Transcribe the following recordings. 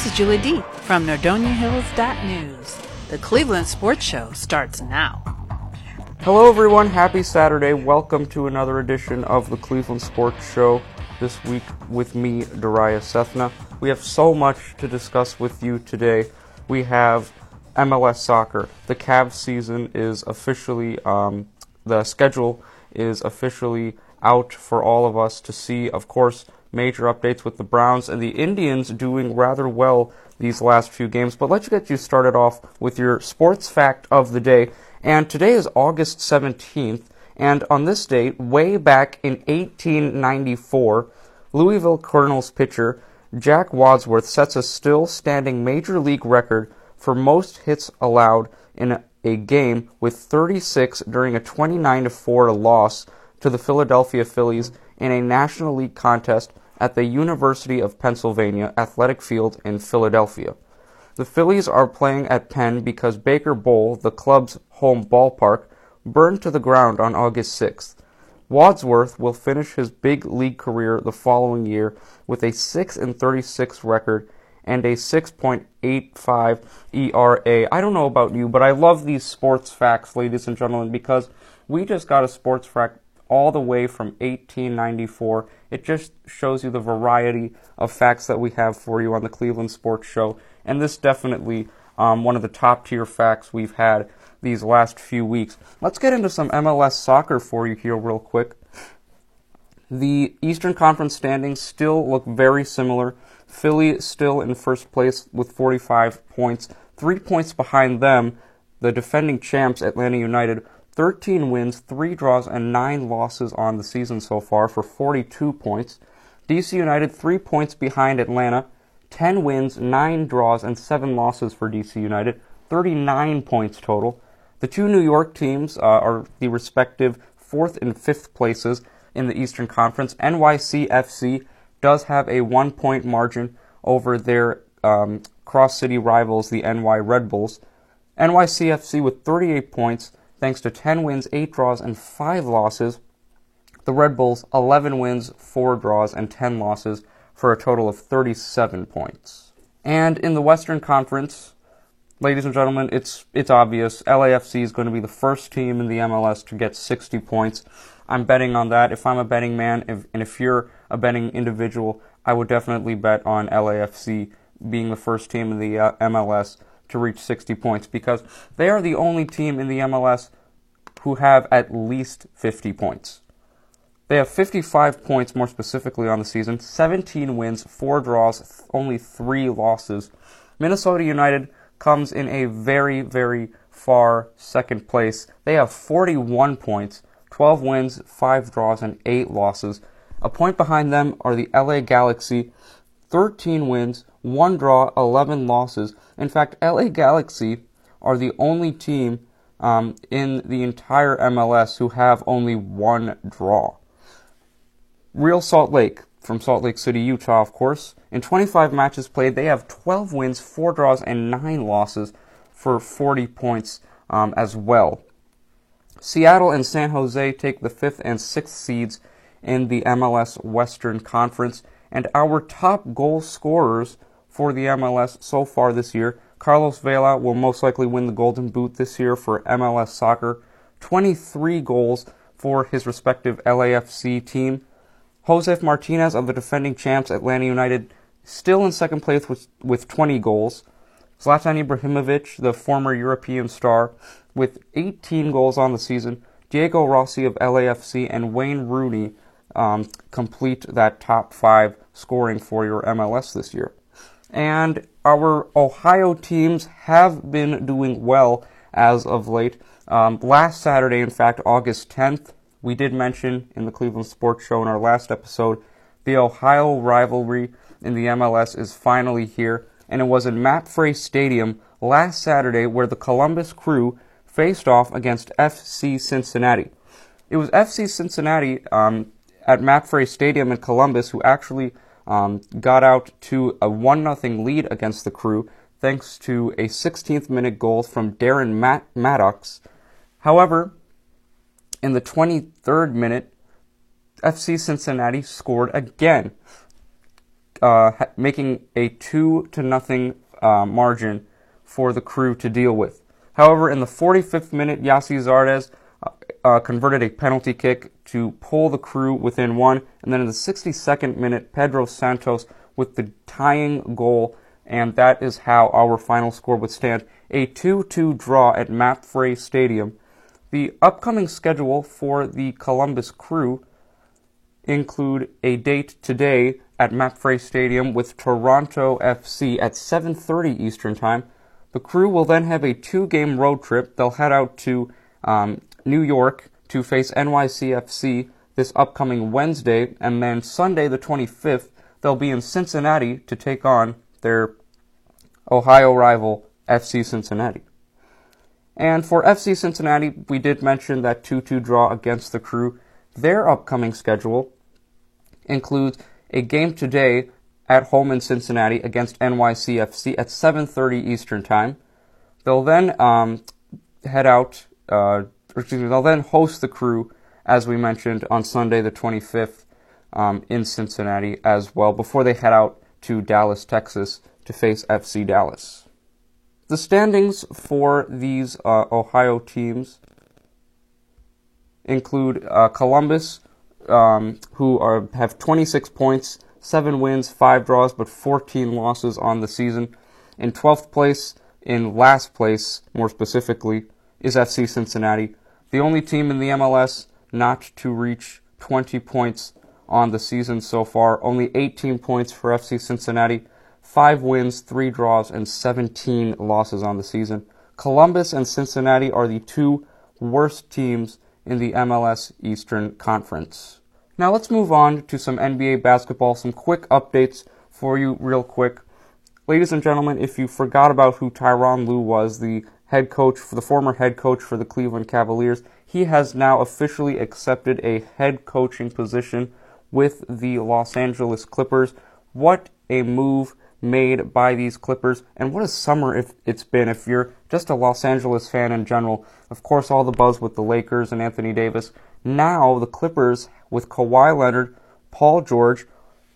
This is Julie D from NordoniaHills.news. The Cleveland Sports Show starts now. Hello, everyone. Happy Saturday. Welcome to another edition of the Cleveland Sports Show. This week with me, Darayus Sethna. We have so much to discuss with you today. We have MLS soccer. The Cavs season is officially, um, the schedule is officially out for all of us to see. Of course, major updates with the Browns and the Indians doing rather well these last few games. But let's get you started off with your sports fact of the day. And today is August 17th. And on this date, way back in 1894, Louisville Cardinals pitcher Jack Wadsworth sets a still standing major league record for most hits allowed in a game with 36 during a 29 4 loss to the Philadelphia Phillies in a National League contest at the University of Pennsylvania Athletic Field in Philadelphia. The Phillies are playing at Penn because Baker Bowl, the club's home ballpark, burned to the ground on August 6th. Wadsworth will finish his big league career the following year with a 6 and 36 record and a 6.85 ERA. I don't know about you, but I love these sports facts, ladies and gentlemen, because we just got a sports fact all the way from 1894. It just shows you the variety of facts that we have for you on the Cleveland Sports Show, and this definitely um, one of the top tier facts we've had these last few weeks. Let's get into some MLS soccer for you here, real quick. The Eastern Conference standings still look very similar. Philly still in first place with 45 points. Three points behind them, the defending champs, Atlanta United, 13 wins, 3 draws, and 9 losses on the season so far for 42 points. DC United 3 points behind Atlanta, 10 wins, 9 draws, and 7 losses for DC United, 39 points total. The two New York teams uh, are the respective 4th and 5th places in the Eastern Conference. NYCFC does have a one point margin over their um, cross city rivals, the NY Red Bulls. NYCFC with 38 points thanks to 10 wins, 8 draws, and 5 losses. The Red Bulls, 11 wins, 4 draws, and 10 losses for a total of 37 points. And in the Western Conference, ladies and gentlemen, it's it's obvious. LAFC is going to be the first team in the MLS to get 60 points. I'm betting on that. If I'm a betting man, if, and if you're a betting individual, I would definitely bet on LAFC being the first team in the uh, MLS to reach 60 points because they are the only team in the MLS who have at least 50 points. They have 55 points more specifically on the season, 17 wins, 4 draws, only 3 losses. Minnesota United comes in a very, very far second place. They have 41 points, 12 wins, 5 draws, and 8 losses. A point behind them are the LA Galaxy, 13 wins, 1 draw, 11 losses. In fact, LA Galaxy are the only team um, in the entire MLS who have only one draw. Real Salt Lake, from Salt Lake City, Utah, of course. In 25 matches played, they have 12 wins, 4 draws, and 9 losses for 40 points um, as well. Seattle and San Jose take the 5th and 6th seeds in the MLS Western Conference. And our top goal scorers for the MLS so far this year Carlos Vela will most likely win the Golden Boot this year for MLS Soccer. 23 goals for his respective LAFC team. Josef Martinez of the defending champs Atlanta United still in second place with, with 20 goals. Zlatan Ibrahimovic, the former European star, with 18 goals on the season. Diego Rossi of LAFC and Wayne Rooney um, complete that top five scoring for your MLS this year. And our Ohio teams have been doing well as of late. Um, last Saturday, in fact, August 10th, we did mention in the Cleveland Sports Show in our last episode, the Ohio rivalry in the MLS is finally here, and it was in MAPFRE Stadium last Saturday where the Columbus Crew faced off against FC Cincinnati. It was FC Cincinnati um, at MAPFRE Stadium in Columbus who actually um, got out to a 1 0 lead against the Crew thanks to a 16th minute goal from Darren Matt- Mattocks. However, in the 23rd minute, FC Cincinnati scored again. uh, making a two to nothing uh, margin for the crew to deal with. However, in the 45th minute, Gyasi Zardes uh, converted a penalty kick to pull the crew within one, and then in the 62nd minute, Pedro Santos with the tying goal, and that is how our final score would stand a 2 2 draw at MAPFRE Stadium. The upcoming schedule for the Columbus crew include a date today at MAPFRE Stadium with Toronto FC at 7:30 Eastern Time. The crew will then have a two-game road trip. They'll head out to um, New York to face NYCFC this upcoming Wednesday, and then Sunday the 25th they'll be in Cincinnati to take on their Ohio rival FC Cincinnati. And for FC Cincinnati, we did mention that 2 2 draw against the crew. Their upcoming schedule includes a game today at home in Cincinnati against NYCFC at 7:30 Eastern Time. They'll then um, head out. Uh, excuse me. They'll then host the crew, as we mentioned, on Sunday the 25th um, in Cincinnati as well. Before they head out to Dallas, Texas, to face FC Dallas. The standings for these uh, Ohio teams include uh, Columbus, um, who are have 26 points, seven wins, five draws, but 14 losses on the season. In 12th place, in last place, more specifically, is FC Cincinnati, the only team in the MLS not to reach 20 points on the season so far. Only 18 points for FC Cincinnati five wins, three draws, and 17 losses on the season. Columbus and Cincinnati are the two worst teams in the MLS Eastern Conference. Now let's move on to some NBA basketball, some quick updates for you, real quick. Ladies and gentlemen, if you forgot about who Tyronn Lue was, the head coach, for the former head coach for the Cleveland Cavaliers, he has now officially accepted a head coaching position with the Los Angeles Clippers. What a move made by these Clippers. And what a summer if it's been if you're just a Los Angeles fan in general. Of course, all the buzz with the Lakers and Anthony Davis. Now the Clippers with Kawhi Leonard, Paul George.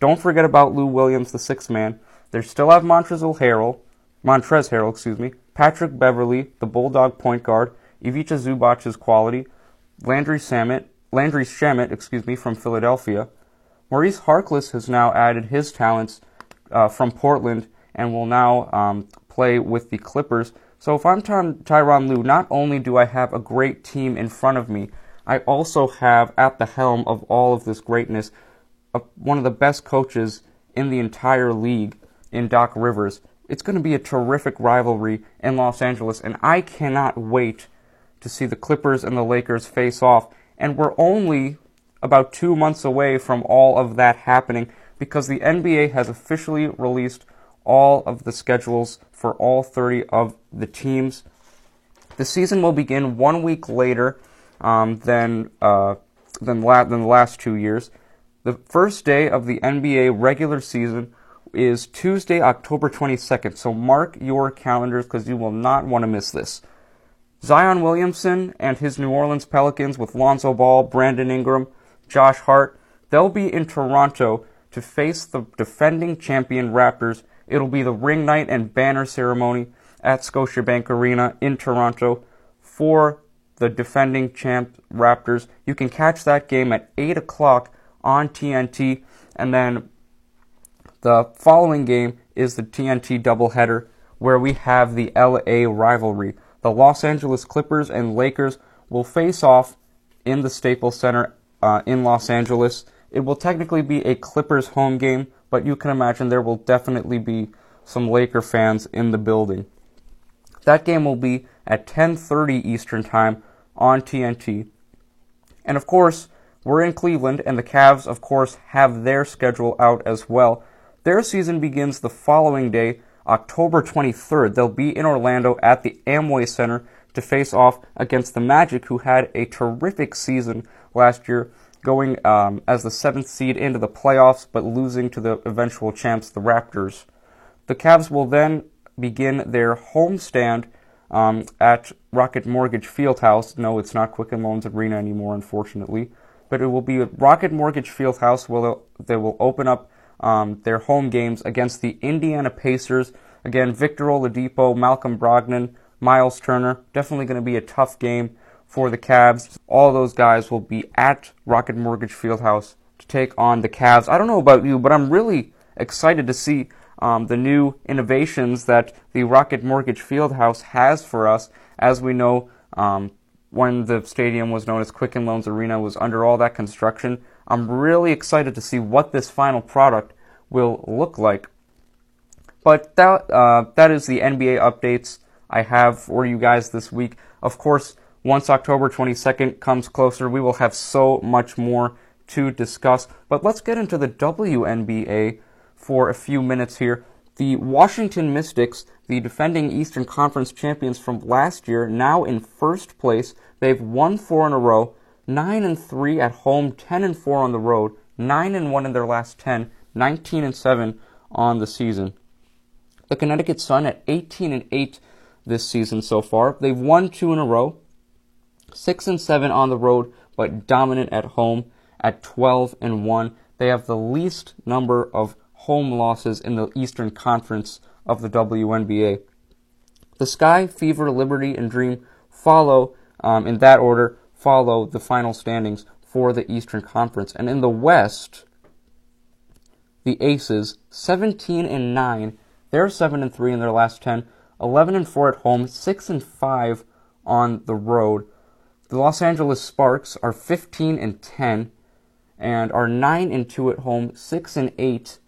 Don't forget about Lou Williams, the sixth man. They still have Montrezl Harrell, Montrez Harrell, excuse me, Patrick Beverley, the Bulldog point guard, Ivica Zubac's quality, Landry Shamet, Landry Shamet, excuse me, from Philadelphia. Maurice Harkless has now added his talents uh, from Portland and will now um, play with the Clippers. So if I'm Ty- Tyronn Lue, not only do I have a great team in front of me, I also have at the helm of all of this greatness a, one of the best coaches in the entire league in Doc Rivers. It's going to be a terrific rivalry in Los Angeles, and I cannot wait to see the Clippers and the Lakers face off. And we're only about two months away from all of that happening because the NBA has officially released all of the schedules for all 30 of the teams. The season will begin one week later um, than, uh, than, la- than the last two years. The first day of the NBA regular season is Tuesday, October 22nd. So mark your calendars because you will not want to miss this. Zion Williamson and his New Orleans Pelicans with Lonzo Ball, Brandon Ingram, Josh Hart, they'll be in Toronto to face the defending champion Raptors. It'll be the ring night and banner ceremony at Scotiabank Arena in Toronto for the defending champ Raptors. You can catch that game at 8 o'clock on TNT, and then the following game is the TNT doubleheader where we have the LA rivalry. The Los Angeles Clippers and Lakers will face off in the Staples Center uh, in Los Angeles. It will technically be a Clippers home game, but you can imagine there will definitely be some Laker fans in the building. That game will be at 10:30 Eastern Time on TNT. And of course, we're in Cleveland and the Cavs of course have their schedule out as well. Their season begins the following day, October 23rd. They'll be in Orlando at the Amway Center to face off against the Magic who had a terrific season last year going um, as the seventh seed into the playoffs, but losing to the eventual champs, the Raptors. The Cavs will then begin their homestand um, at Rocket Mortgage Fieldhouse. No, it's not Quicken Loans Arena anymore, unfortunately, but it will be at Rocket Mortgage Fieldhouse where they will open up um, their home games against the Indiana Pacers. Again, Victor Oladipo, Malcolm Brogdon, Miles Turner. Definitely going to be a tough game for the Cavs. All those guys will be at Rocket Mortgage Fieldhouse to take on the Cavs. I don't know about you, but I'm really excited to see um, the new innovations that the Rocket Mortgage Fieldhouse has for us. As we know, um, when the stadium was known as Quicken Loans Arena was under all that construction, I'm really excited to see what this final product will look like. But that uh, that is the NBA updates I have for you guys this week. Of course, once October 22nd comes closer, we will have so much more to discuss. But let's get into the WNBA for a few minutes here. The Washington Mystics, the defending Eastern Conference champions from last year, now in first place. They've won four in a row, nine and three at home, ten and four on the road, nine and one in their last ten, 19 and seven on the season. The Connecticut Sun at 18 and eight this season so far. They've won two in a row, six and seven on the road, but dominant at home at 12 and one. They have the least number of home losses in the Eastern Conference of the WNBA. The Sky, Fever, Liberty, and Dream follow, um, in that order, follow the final standings for the Eastern Conference. And in the West, the Aces, 17 and 9, they're 7 and 3 in their last 10, 11 and 4 at home, 6 and 5 on the road. The Los Angeles Sparks are 15 and 10 and are 9 and 2 at home, 6 and 8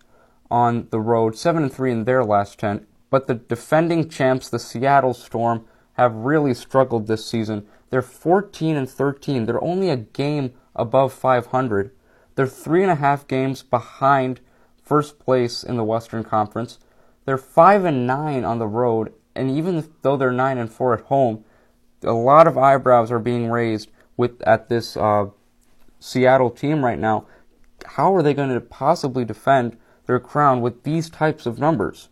on the road, 7 and 3 in their last 10. But the defending champs, the Seattle Storm, have really struggled this season. They're 14 and 13. They're only a game above 500. They're three and a half games behind first place in the Western Conference. They're five and nine on the road, and even though they're nine and four at home, a lot of eyebrows are being raised with at this uh, Seattle team right now. How are they going to possibly defend their crown with these types of numbers.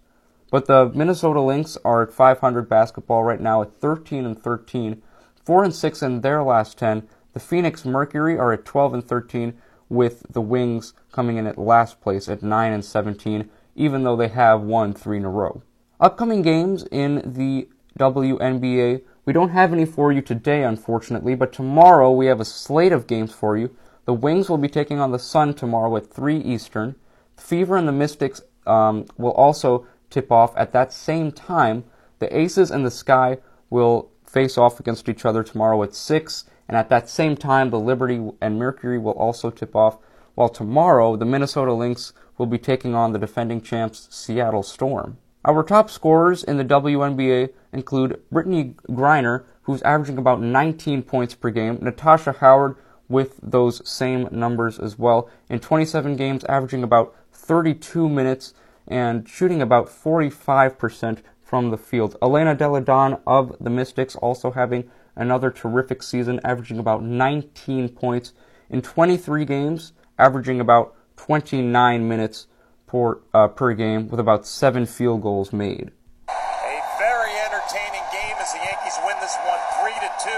But the Minnesota Lynx are at 500 basketball right now at 13 and 13, 4 and 6 in their last 10. The Phoenix Mercury are at 12 and 13 with the Wings coming in at last place at 9 and 17 even though they have won 3 in a row. Upcoming games in the WNBA we don't have any for you today, unfortunately, but tomorrow we have a slate of games for you. The Wings will be taking on the Sun tomorrow at 3 Eastern. Fever and the Mystics um, will also tip off at that same time. The Aces and the Sky will face off against each other tomorrow at 6, and at that same time, the Liberty and Mercury will also tip off, while tomorrow, the Minnesota Lynx will be taking on the defending champs Seattle Storm. Our top scorers in the WNBA include Brittney Griner, who's averaging about 19 points per game, Natasha Howard with those same numbers as well, in 27 games, averaging about 32 minutes and shooting about 45% from the field. Elena Delle Donne of the Mystics also having another terrific season, averaging about 19 points in 23 games, averaging about 29 minutes per, uh, per game, with about seven field goals made. A very entertaining game as the Yankees win this one 3 to 2.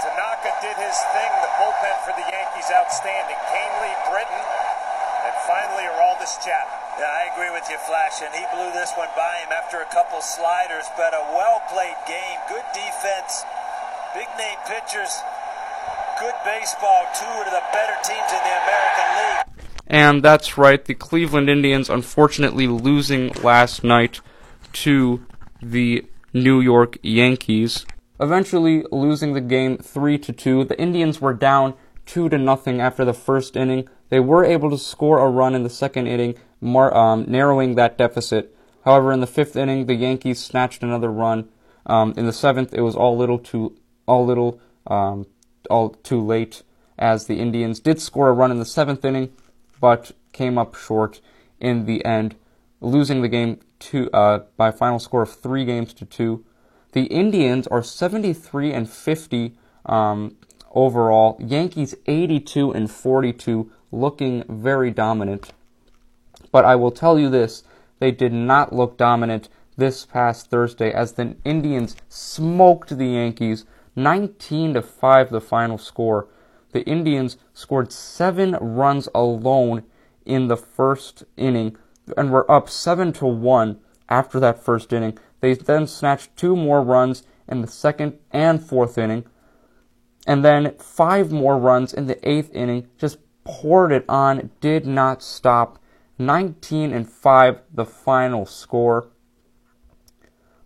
Tanaka did his thing. The bullpen for the Yankees outstanding. Kahnle, Britton, and finally, Aroldis Chapman. Yeah, I agree with you, Flash, and he blew this one by him after a couple sliders, but a well-played game, good defense, big-name pitchers, good baseball, two of the better teams in the American League. And that's right, the Cleveland Indians unfortunately losing last night to the New York Yankees. Eventually losing the game 3 to 2. The Indians were down 2 to nothing after the first inning. They were able to score a run in the second inning, mar- um, narrowing that deficit. However, in the fifth inning, the Yankees snatched another run. Um, in the seventh, it was all little too all little um, all too late, as the Indians did score a run in the seventh inning, but came up short in the end, losing the game to uh, by a final score of three games to two. The Indians are 73 and 50 um, overall. Yankees 82 and 42 looking very dominant. But I will tell you this they did not look dominant this past Thursday as the Indians smoked the Yankees 19 to 5 the final score. The Indians scored 7 runs alone in the first inning and were up 7 to 1 after that first inning. They then snatched two more runs in the second and fourth inning, and then five more runs in the eighth inning. Just poured it on, did not stop. 19 and 5 the final score.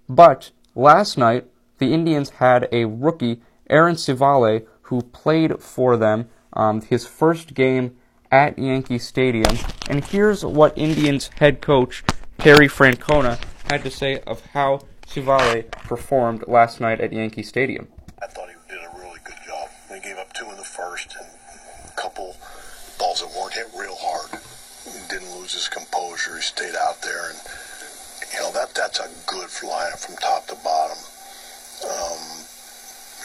But last night, the Indians had a rookie, Aaron Civale, who played for them um, his first game at Yankee Stadium. And here's what Indians head coach Terry Francona had to say of how Civale performed last night at Yankee Stadium. I thought he did a really good job. They gave up two in the first and a couple balls that weren't hit real hard. He didn't lose his composure. He stayed out there, and you know that that's a good lineup from top to bottom. Um,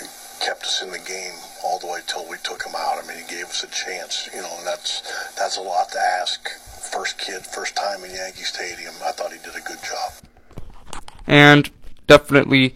he kept us in the game all the way till we took him out. I mean, he gave us a chance. You know, and that's that's a lot to ask. First kid, first time in Yankee Stadium. I thought he did a good job and definitely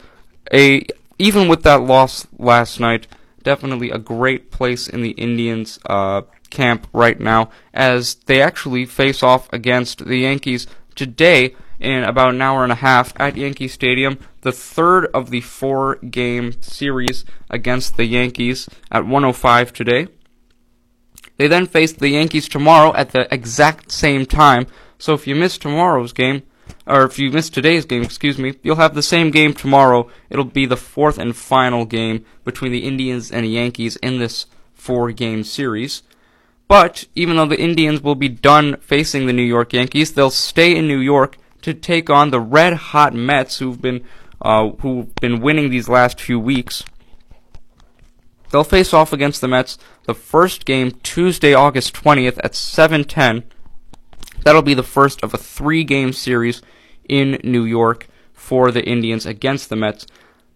a even with that loss last night, definitely a great place in the Indians uh, camp right now as they actually face off against the Yankees today in about an hour and a half at Yankee Stadium, the third of the four game series against the Yankees at 105 today. They then face the Yankees tomorrow at the exact same time. So if you miss tomorrow's game, or if you miss today's game, excuse me, you'll have the same game tomorrow. It'll be the fourth and final game between the Indians and the Yankees in this four game series. But even though the Indians will be done facing the New York Yankees, they'll stay in New York to take on the red hot Mets who've been uh, who've been winning these last few weeks. They'll face off against the Mets the first game Tuesday, August 20th at 7:10 That'll be the first of a three game series in New York for the Indians against the Mets.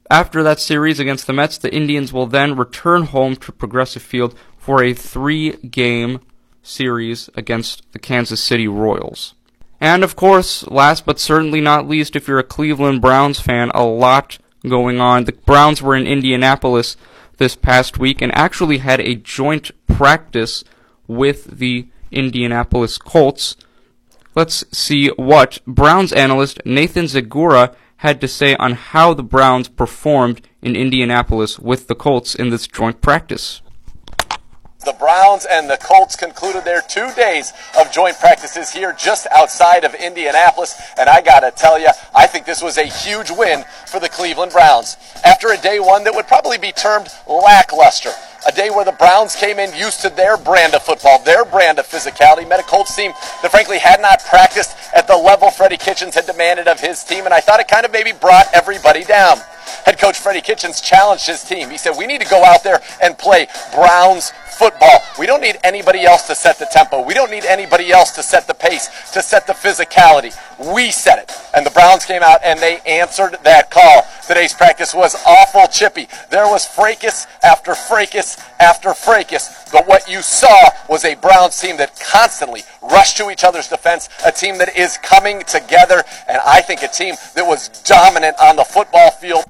After that series against the Mets, the Indians will then return home to Progressive Field for a three game series against the Kansas City Royals. And of course, last but certainly not least, if you're a Cleveland Browns fan, a lot going on. The Browns were in Indianapolis this past week and actually had a joint practice with the Indianapolis Colts. Let's see what Browns analyst Nathan Zegura had to say on how the Browns performed in Indianapolis with the Colts in this joint practice. The Browns and the Colts concluded their two days of joint practices here just outside of Indianapolis. And I got to tell you, I think this was a huge win for the Cleveland Browns. After a day one that would probably be termed lackluster, a day where the Browns came in used to their brand of football, their brand of physicality. Met a Colts team that frankly had not practiced at the level Freddie Kitchens had demanded of his team, and I thought it kind of maybe brought everybody down. Head coach Freddie Kitchens challenged his team. He said, We need to go out there and play Browns football. We don't need anybody else to set the tempo. We don't need anybody else to set the pace, to set the physicality. We set it. And the Browns came out and they answered that call. Today's practice was awful chippy. There was fracas after fracas after fracas. But what you saw was a Browns team that constantly rushed to each other's defense, a team that is coming together, and I think a team that was dominant on the football field.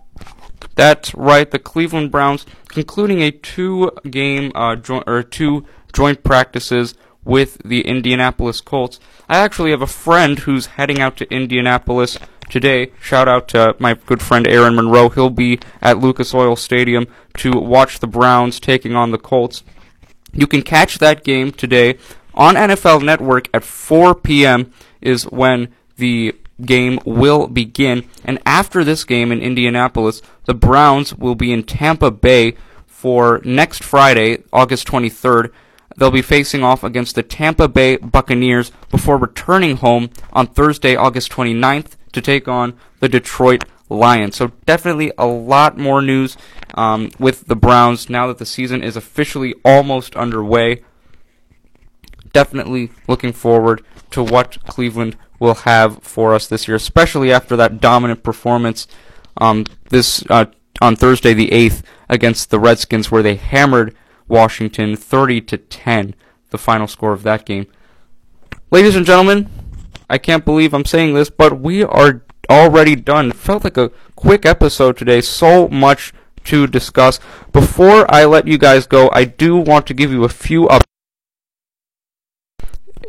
That's right. The Cleveland Browns concluding a two-game uh, or two joint practices with the Indianapolis Colts. I actually have a friend who's heading out to Indianapolis today. Shout out to my good friend Aaron Monroe. He'll be at Lucas Oil Stadium to watch the Browns taking on the Colts. You can catch that game today on NFL Network at 4 p.m. is when the game will begin. And after this game in Indianapolis, the Browns will be in Tampa Bay for next Friday, August 23rd. They'll be facing off against the Tampa Bay Buccaneers before returning home on Thursday, August 29th to take on the Detroit Lions. So definitely a lot more news um, with the Browns now that the season is officially almost underway. Definitely looking forward to what Cleveland will have for us this year, especially after that dominant performance um, this uh, on Thursday the eighth against the Redskins, where they hammered Washington thirty to ten. The final score of that game. Ladies and gentlemen, I can't believe I'm saying this, but we are already done. Felt like a quick episode today. So much to discuss. Before I let you guys go, I do want to give you a few up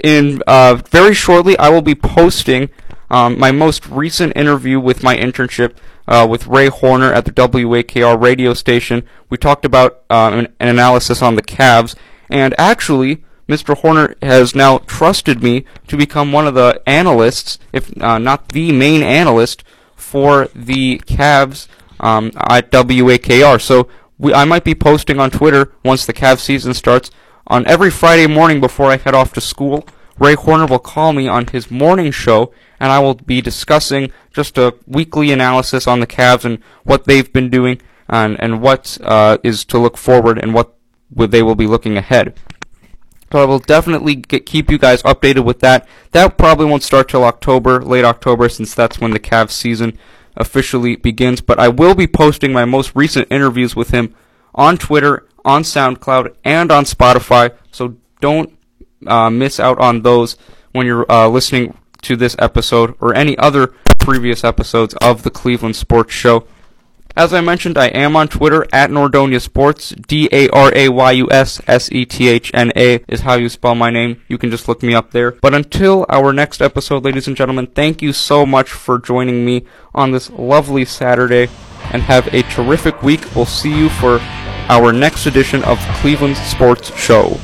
in uh, very shortly, I will be posting um, my most recent interview with my internship uh, with Ray Horner at the WAKR radio station. We talked about uh, an, an analysis on the Cavs, and actually, Mr. Horner has now trusted me to become one of the analysts, if uh, not the main analyst, for the Cavs um, at WAKR. So we, I might be posting on Twitter once the Cavs season starts. On every Friday morning before I head off to school, Ray Horner will call me on his morning show, and I will be discussing just a weekly analysis on the Cavs and what they've been doing, and and what uh, is to look forward and what they will be looking ahead. So I will definitely get, keep you guys updated with that. That probably won't start till October, late October, since that's when the Cavs season officially begins. But I will be posting my most recent interviews with him on Twitter, on SoundCloud, and on Spotify. So don't uh, miss out on those when you're uh, listening to this episode or any other previous episodes of the Cleveland Sports Show. As I mentioned, I am on Twitter at Nordonia Sports. D A R A Y U S S E T H N A is how you spell my name. You can just look me up there. But until our next episode, ladies and gentlemen, thank you so much for joining me on this lovely Saturday and have a terrific week. We'll see you for our next edition of Cleveland Sports Show.